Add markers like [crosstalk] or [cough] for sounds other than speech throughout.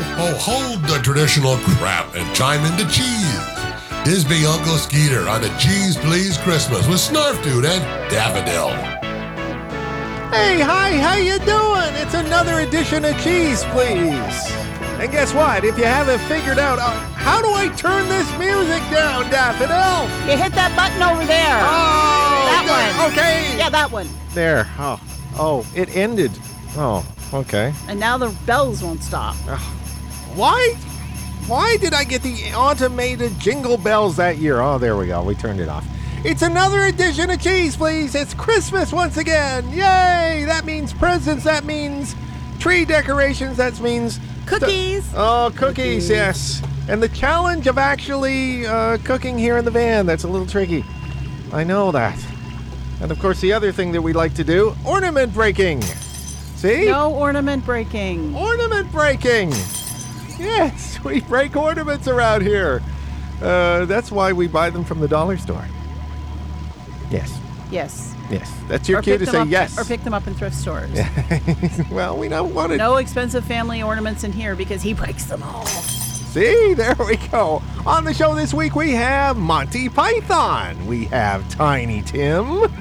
ho, ho, hold the traditional crap and chime into cheese. This be Uncle Skeeter on a Cheeze Pleeze Christmas with Snarf Dude and Daffodil. Hey, hi, how you doing? It's another edition of Cheese, please. And guess what? If you haven't figured out, uh, how do I turn this music down, Daffodil? You hit that button over there. Oh, That there- one. Okay. Yeah, that one. There. Oh, oh, it ended. Oh, okay. And now the bells won't stop. Why? Why did I get the automated jingle bells that year? Oh, there we go. We turned it off. It's another edition of Cheese, please. It's Christmas once again. Yay! That means presents. That means tree decorations. That means Cookies. Oh, cookies, Cookies. yes. And the challenge of actually uh, cooking here in the van, that's a little tricky. I know that. And of course, the other thing that we like to do ornament breaking. See? No ornament breaking. Ornament breaking. Yes, [laughs] we break ornaments around here. Uh, that's why we buy them from the dollar store. Yes, Yes. yes. That's your or cue to say up, yes. Or pick them up in thrift stores. [laughs] well, we don't want to. No expensive family ornaments in here because he breaks them all. See, [laughs] there we go. On the show this week, we have Monty Python. We have Tiny Tim.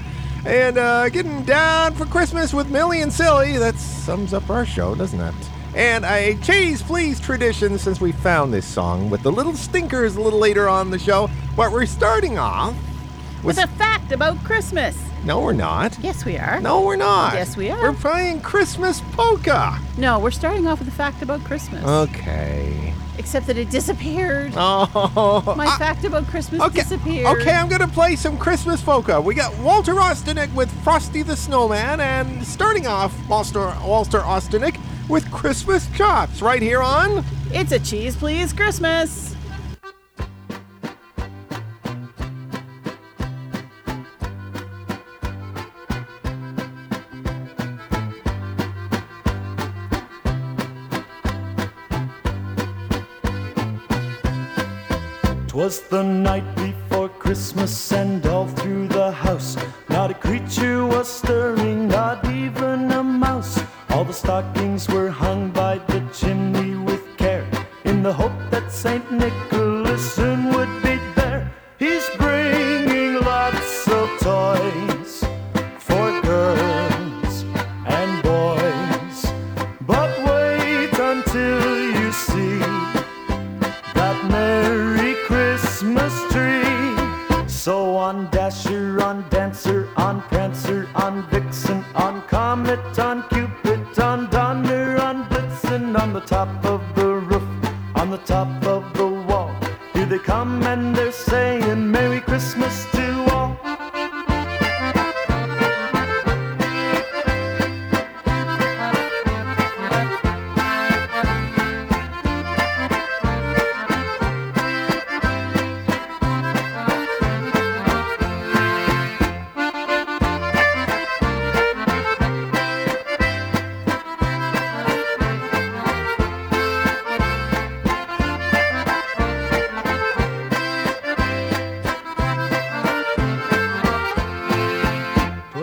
And uh, getting down for Christmas with Millie and Silly. That sums up our show, doesn't it? And a cheese please tradition since we found this song with the little stinkers a little later on the show. But we're starting off with. With a fact about Christmas. no, we're not. Yes, we are. No, we're not. Yes, we are. We're playing Christmas polka. No, we're starting off with a fact about Christmas. Okay. Except that it disappeared. [laughs] Oh. My I- fact about Christmas Okay, disappeared. okay, I'm gonna play some Christmas polka. We got Walter Ostanek with Frosty the Snowman, and starting off, Walter, Walter Ostanek with Christmas chops right here on. It's a cheese, please, Christmas. Twas the night before Christmas, and all through the house,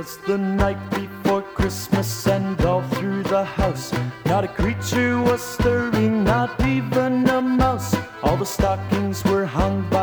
Was the night before Christmas, and all through the house, not a creature was stirring, not even a mouse. All the stockings were hung by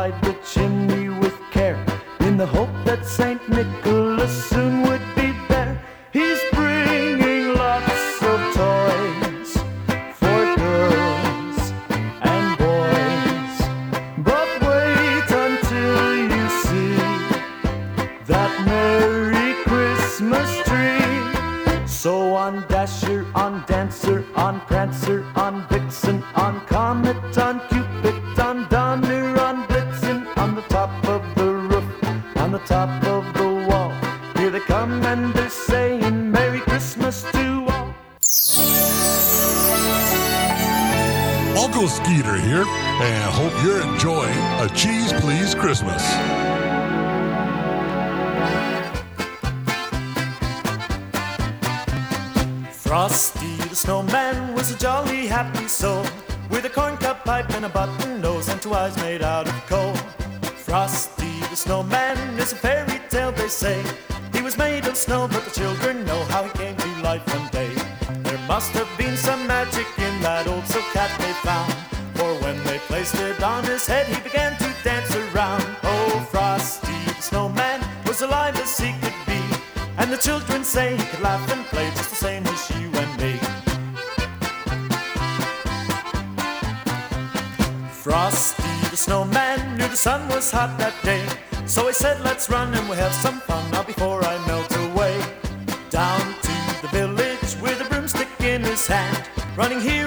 Please Christmas. Frosty the snowman was a jolly happy soul with a corncob pipe and a button nose and two eyes made out of coal. Frosty the snowman is a fairy tale, they say. He was made of snow, but the children know how he came to life one day. There must have been some magic in that old silk hat they found, for when they placed it on his head, he began to the children say he could laugh and play just the same as you and me. Frosty the snowman knew the sun was hot that day. So he said, Let's run and we'll have some fun now before I melt away. Down to the village with a broomstick in his hand, running here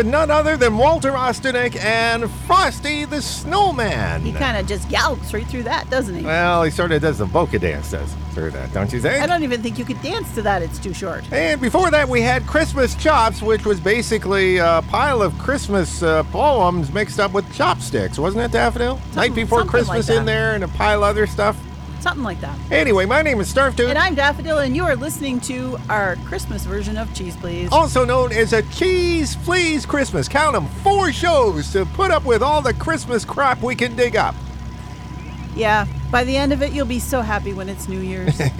with none other than Walter Ostanek and Frosty the Snowman. He kind of just gallops right through that, doesn't he? well, he sort of does the Boca dance, does through that, don't you think? I don't even think you could dance to that. It's too short. And before that, we had Christmas Chops, which was basically a pile of Christmas uh, poems mixed up with chopsticks, wasn't it, Daffodil? Night Before Christmas like in there and a pile of other stuff. Something like that. Anyway, my name is Snarfdude, And I'm Daffodil, and you are listening to our Christmas version of Cheeze Pleeze. also known as a Cheeze Pleeze Christmas. Count 'em, four shows to put up with all the Christmas crap we can dig up. Yeah, by the end of it, you'll be so happy when it's New Year's. [laughs]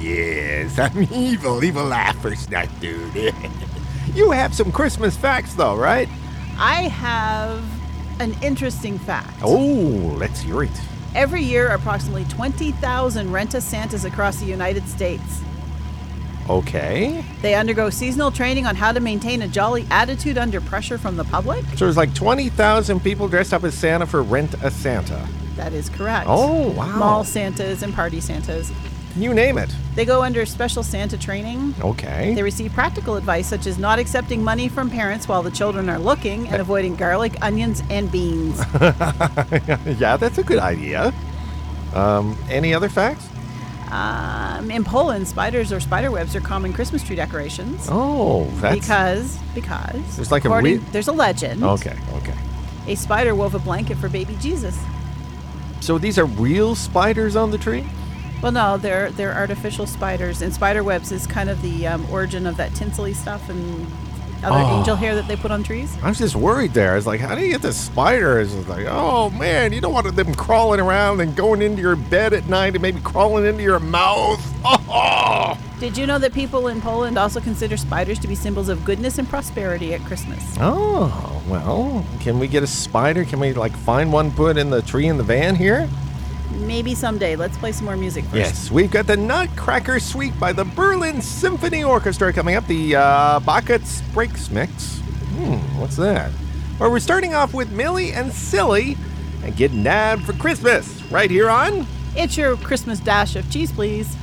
Yes, I'm evil, evil laugher, Snarfdude. [laughs] you have some Christmas facts, though, right? I have an interesting fact. Oh, let's hear it. Every year, approximately 20,000 rent a Santas across the United States. Okay. They undergo seasonal training on how to maintain a jolly attitude under pressure from the public. So there's like 20,000 people dressed up as Santa for Rent a Santa. That is correct. Oh, wow. Mall Santas and party Santas. You name it. They go under special Santa training. Okay. They receive practical advice such as not accepting money from parents while the children are looking and avoiding garlic, onions, and beans. [laughs] yeah, that's a good idea. Um, any other facts? um, in Poland, spiders or spider webs are common Christmas tree decorations. Oh, that's Because, because There's like a weird- there's a legend. okay. Okay. A spider wove a blanket for baby Jesus. So these are real spiders on the tree? Well, no, they're they're artificial spiders, and spider webs is kind of the um, origin of that tinsely stuff and other Oh. angel hair that they put on trees. I was just worried there. I was like, how do you get the spiders? It's like, oh man, you don't want them crawling around and going into your bed at night and maybe crawling into your mouth. Oh, [laughs] Did you know that people in Poland also consider spiders to be symbols of goodness and prosperity at Christmas? oh well, can we get a spider? Can we like find one put in the tree in the van here? Maybe someday. Let's play some more music first. Yes, we've got the Nutcracker Suite by the Berlin Symphony Orchestra coming up. The uh, Bacchus Breaks Mix. Hmm, what's that? Or we're starting off with Millie and Silly and getting nabbed for Christmas right here on. It's your Christmas dash of cheese, please.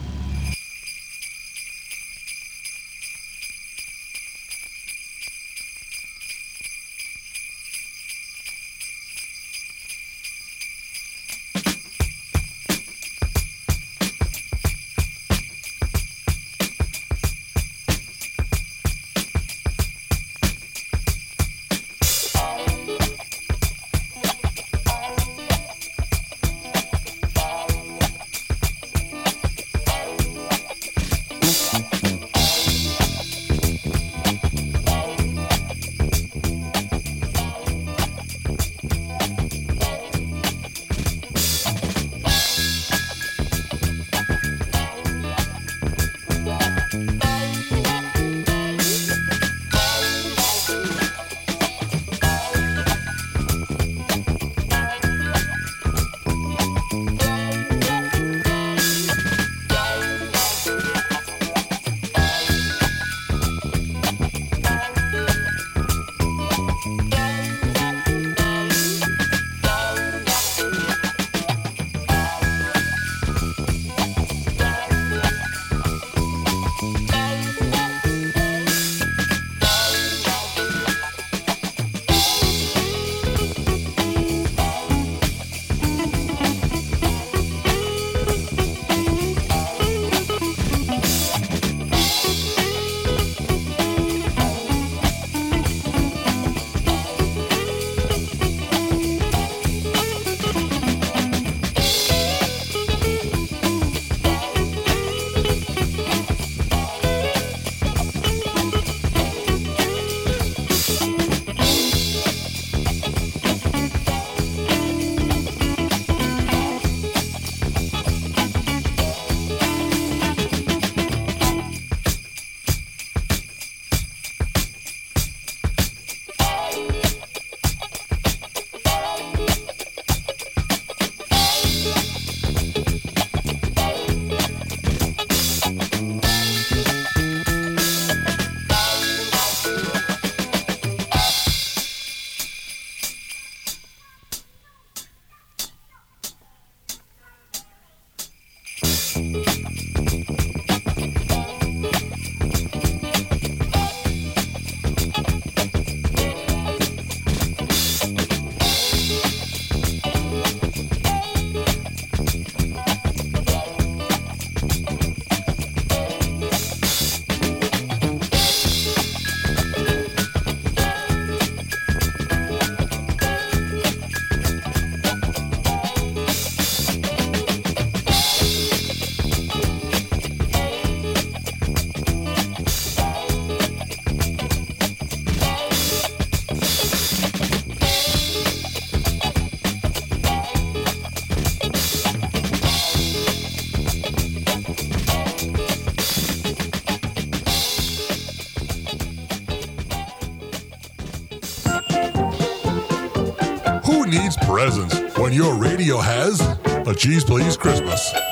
Cheeze Pleeze Christmas?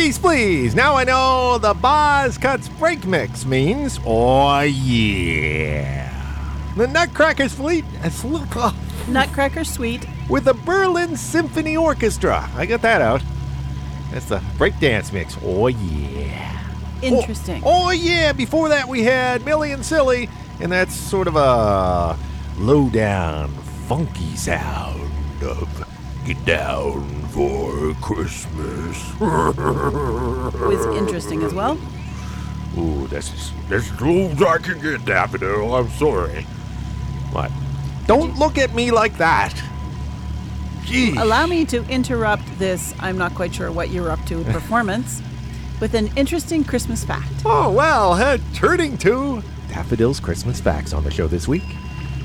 Geez, please. Now I know the Boz Cuts Break Mix means, oh yeah. The Nutcrackers Fleet look [laughs] oh. Nutcracker Suite. with the Berlin Symphony Orchestra. I got that out. That's the breakdance mix. Oh yeah. Oh, Interesting. Oh, oh, yeah. Before that we had Millie and Silly, and that's sort of a low down, funky sound of Get Down for Christmas. [laughs] Was interesting as well. Ooh, that's as, that's as low I can get, Daffodil. I'm sorry. What? Don't look at me like that. Gee. Allow me to interrupt this, I'm not quite sure what you're up to [laughs] performance, with an interesting Christmas fact. Oh, well, uh, turning to Daffodil's Christmas facts on the show this week.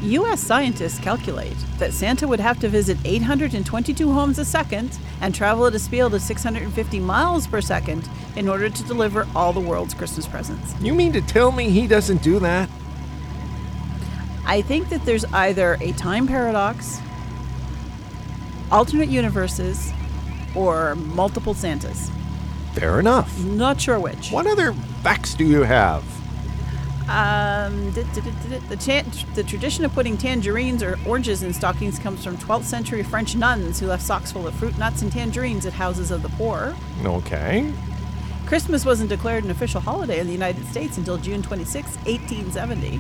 U.S. scientists calculate that Santa would have to visit 822 homes a second and travel at a speed of 650 miles per second in order to deliver all the world's Christmas presents. You mean to tell me he doesn't do that? I think that there's either a time paradox, alternate universes, or multiple Santas. Fair enough. Not sure which. What other facts do you have? Um, the, chan- the tradition of putting tangerines or oranges in stockings comes from 12th century French nuns who left socks full of fruit, nuts, and tangerines at houses of the poor. Okay. Christmas wasn't declared an official holiday in the United States until June 26, 1870.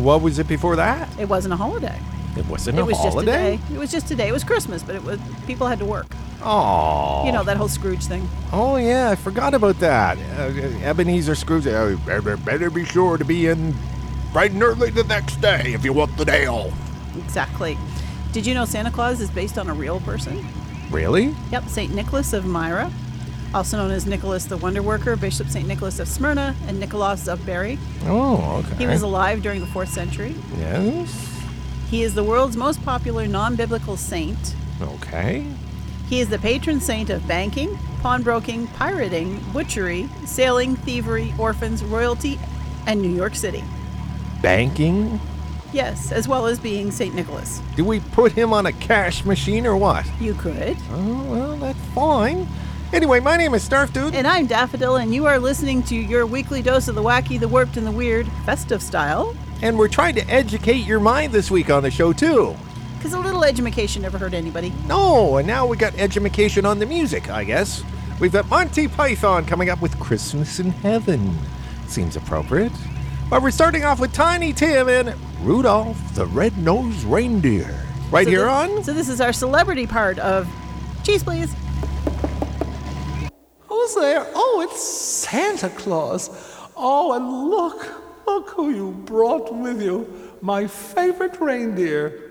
What was it before that? It wasn't a holiday. It wasn't it a was just a day. It was just a day. It was Christmas, but it was people had to work. Oh. You know that whole Scrooge thing. Oh yeah, I forgot about that. Uh, Ebenezer Scrooge. Uh, better, better be sure to be in bright and early the next day if you want the day off. Exactly. Did you know Santa Claus is based on a real person? Really? Yep, St. Nicholas of Myra, also known as Nicholas the Wonder Worker, Bishop St. Nicholas of Smyrna, and Nicholas of Bari. Oh, okay. He was alive during the 4th century. Yes. He is the world's most popular non biblical saint. Okay. He is the patron saint of banking, pawnbroking, pirating, butchery, sailing, thievery, orphans, royalty, and New York City. Banking. Yes, as well as being St. Nicholas. Do we put him on a cash machine or what? You could. Oh well, that's fine. Anyway, my name is Snarf Dude. And I'm Daffodil, and you are listening to your weekly dose of the wacky, the warped, and the weird, festive style. And we're trying to educate your mind this week on the show, too. Because a little education never hurt anybody. No, and now we got education on the music, I guess. We've got Monty Python coming up with Christmas in Heaven. Seems appropriate. But we're starting off with Tiny Tim and Rudolph the Red-Nosed Reindeer. Right So here thi- on So this is our celebrity part of Cheeze Pleeze. Who's there? Oh, it's Santa Claus. Oh, and look, look who you brought with you. My favorite reindeer.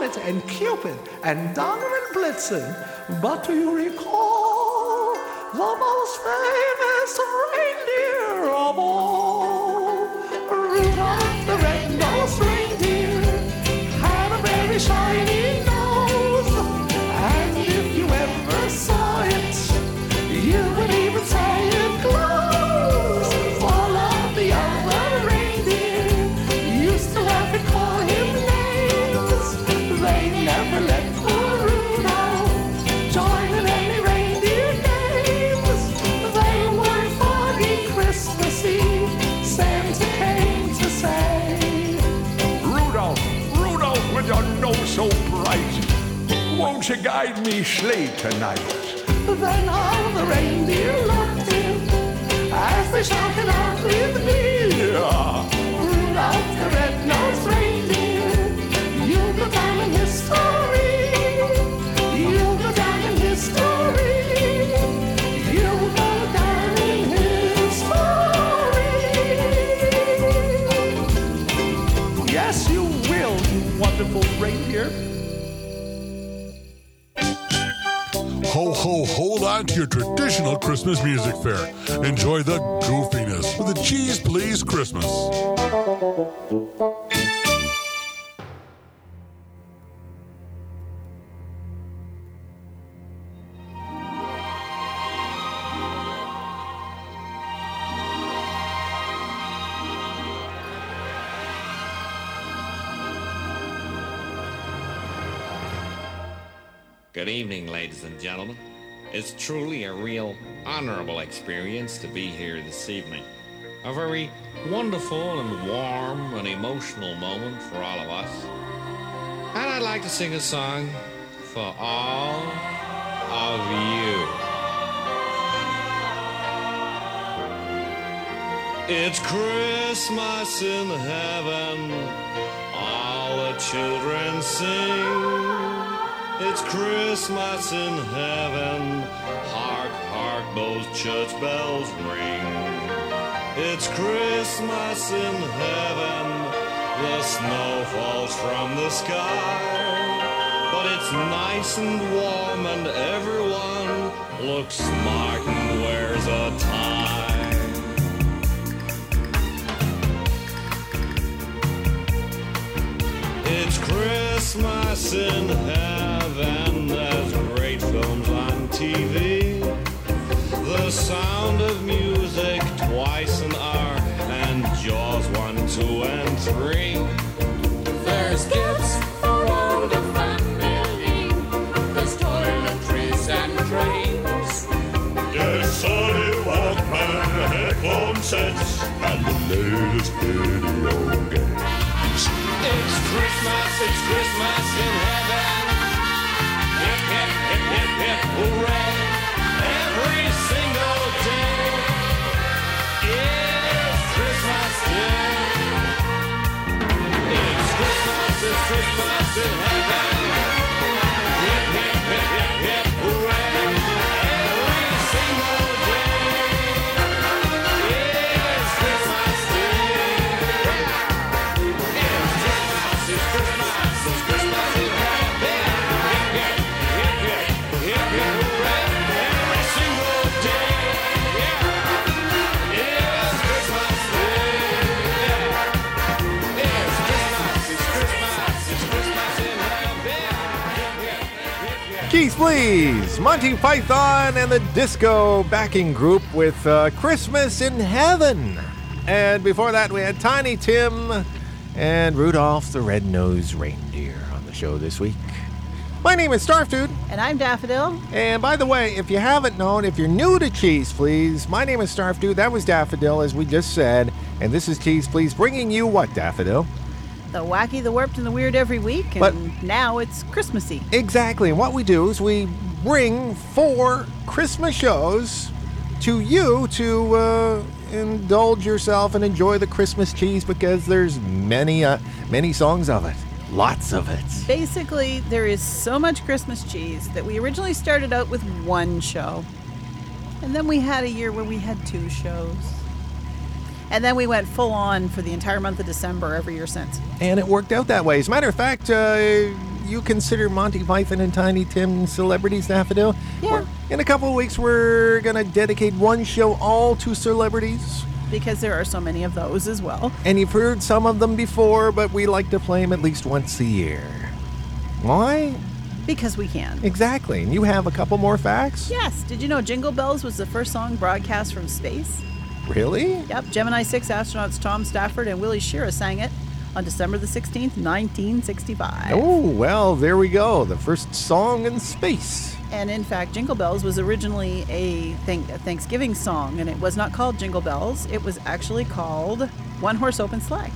Comet and Cupid and Donner and Blitzen. But do you recall the most famous reindeer of all? ho, ho, hold on to your traditional Christmas music fair. Enjoy the goofiness with the Cheeze Pleeze Christmas. Good evening, ladies and gentlemen. It's truly a real honorable experience to be here this evening. A very wonderful and warm and emotional moment for all of us. And I'd like to sing a song for all of you. It's Christmas in heaven, all the children sing. It's Christmas in heaven, hark, hark, those church bells ring. It's Christmas in heaven, the snow falls from the sky. But it's nice and warm, and everyone looks smart and wears a tie. It's Christmas in heaven. There's great films on TV. The sound of music twice an hour, and Jaws one, two, and three. There's gifts for all the family. There's toiletries and trains. There's Sony Walkman, headphone sets, and the latest video games. It's Christmas, it's Christmas in heaven. Hip, hip, hip, hip, hip, hooray. Hip. Please. Monty Python and the Disco backing group with uh, Christmas in Heaven. And before that, we had Tiny Tim and Rudolph the Red-Nosed Reindeer on the show this week. My name is Snarf Dude. And I'm Daffodil. And by the way, if you haven't known, if you're new to Cheeze Pleeze, my name is Snarf Dude. That was Daffodil, as we just said. And this is Cheeze Pleeze, bringing you what, Daffodil? The wacky, the warped, and the weird every week. And But- now it's Christmassy. Exactly. And what we do is we bring four Christmas shows to you to uh, indulge yourself and enjoy the Christmas cheese because there's many, uh, many songs of it. Lots of it. Basically, there is so much Christmas cheese that we originally started out with one show. And then we had a year where we had two shows. And then we went full on for the entire month of December every year since. And it worked out that way. As a matter of fact, uh, you consider Monty Python and Tiny Tim celebrities, Daffodil? Yeah. We're- In a couple of weeks, we're going to dedicate one show all to celebrities. Because there are so many of those as well. And you've heard some of them before, but we like to play them at least once a year. Why? Because we can. Exactly. And you have a couple more facts? Yes. Did you know Jingle Bells was the first song broadcast from space? Really? Yep. Gemini 6 astronauts Tom Stafford and Willie Schirra sang it on December the 16th, 1965. Oh, well, there we go. The first song in space. And in fact, Jingle Bells was originally a, thank- a Thanksgiving song, and it was not called Jingle Bells. It was actually called One Horse Open Sleigh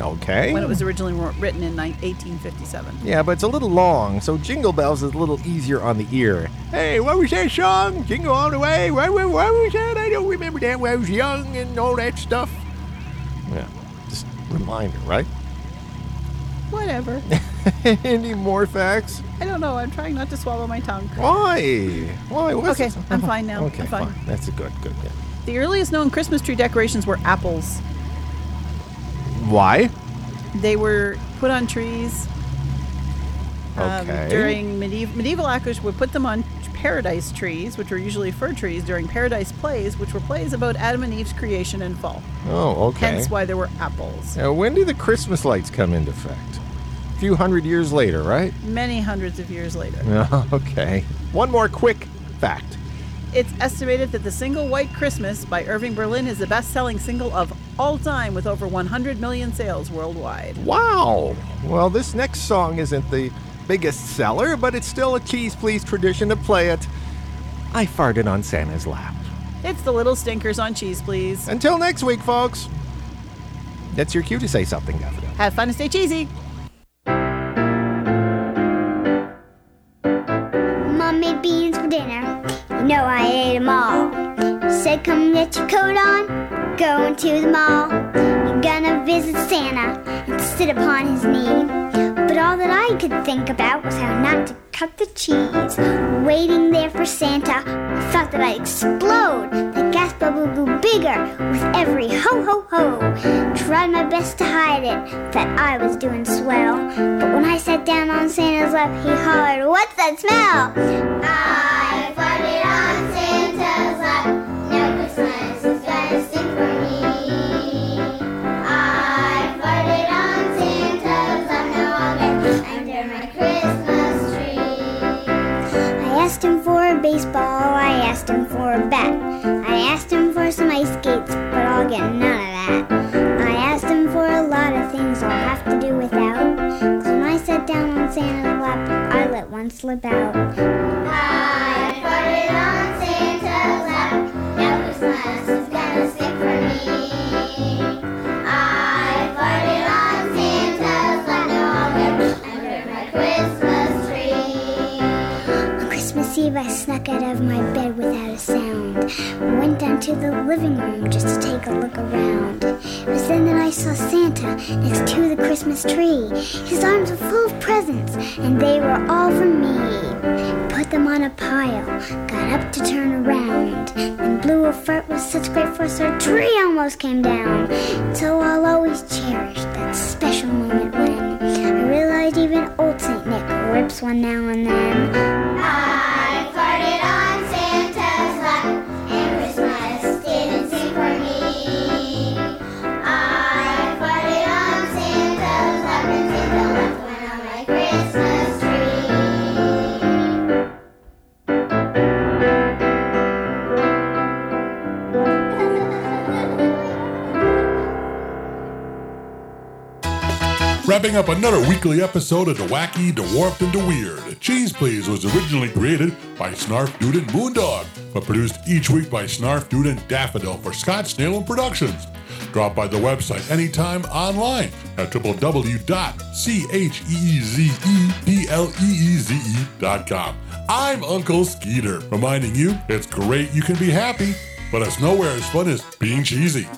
Okay. when it was originally written in 1857. Yeah, but it's a little long, so Jingle Bells is a little easier on the ear. Hey, what was that song? Jingle all the way. What, what, what was that? I don't remember that when I was young and all that stuff. Yeah, just reminder, right? Whatever. [laughs] Any more facts? I don't know. I'm trying not to swallow my tongue. Why? Why? What's Okay, I'm fine now. Okay, I'm fine. That's a good, good. Yeah. The earliest known Christmas tree decorations were apples. Why? They were put on trees um, Okay. during medieval medieval actors would put them on paradise trees, which were usually fir trees, during paradise plays, which were plays about Adam and Eve's creation and fall. Oh, okay. Hence why there were apples. Now, when do the Christmas lights come into effect? A few hundred years later, right? Many hundreds of years later. [laughs] okay. One more quick fact. It's estimated that the single White Christmas by Irving Berlin is the best selling single of all time with over 100 million sales worldwide. Wow. Well, this next song isn't the biggest seller, but it's still a Cheeze Pleeze tradition to play it. I farted on Santa's lap. It's the little stinkers on cheese, please. Until next week, folks. That's your cue to say something, Daffodil. Have fun and stay cheesy. Said, come get your coat on. Going to the mall. You're gonna visit Santa and sit upon his knee. But all that I could think about was how not to cut the cheese. Waiting there for Santa, I thought that I'd explode. The gas bubble grew bigger with every ho ho ho. Tried my best to hide it, that I was doing swell. But when I sat down on Santa's lap, he hollered, What's that smell? I farted baseball. I asked him for a bat. I asked him for some ice skates, but I'll get none of that. I asked him for a lot of things I'll have to do without. Cause when I sat down on Santa's lap, I let one slip out. I farted on Santa's lap. Now Christmas is gonna stick for me. I farted on Santa's lap. Now I'll get under my Christmas tree. On Christmas Eve, I out of my bed without a sound. Went down to the living room just to take a look around. It was then that I saw Santa next to the Christmas tree. His arms were full of presents, and they were all for me. Put them on a pile, got up to turn around, and blew a fart with such great force our tree almost came down. So I'll always cherish that special moment when I realized even old Saint Nick rips one now and then. I Wrapping up another weekly episode of The Wacky, The Warped, and The Weird. Cheeze Pleeze was originally created by Snarf Dude and Moondog, but produced each week by Snarf Dude and Daffodil for Scott Snalen Productions. Drop by the website anytime online at www.cheezepleeze.com. I'm Uncle Skeeter, reminding you it's great you can be happy, but it's nowhere as fun as being cheesy.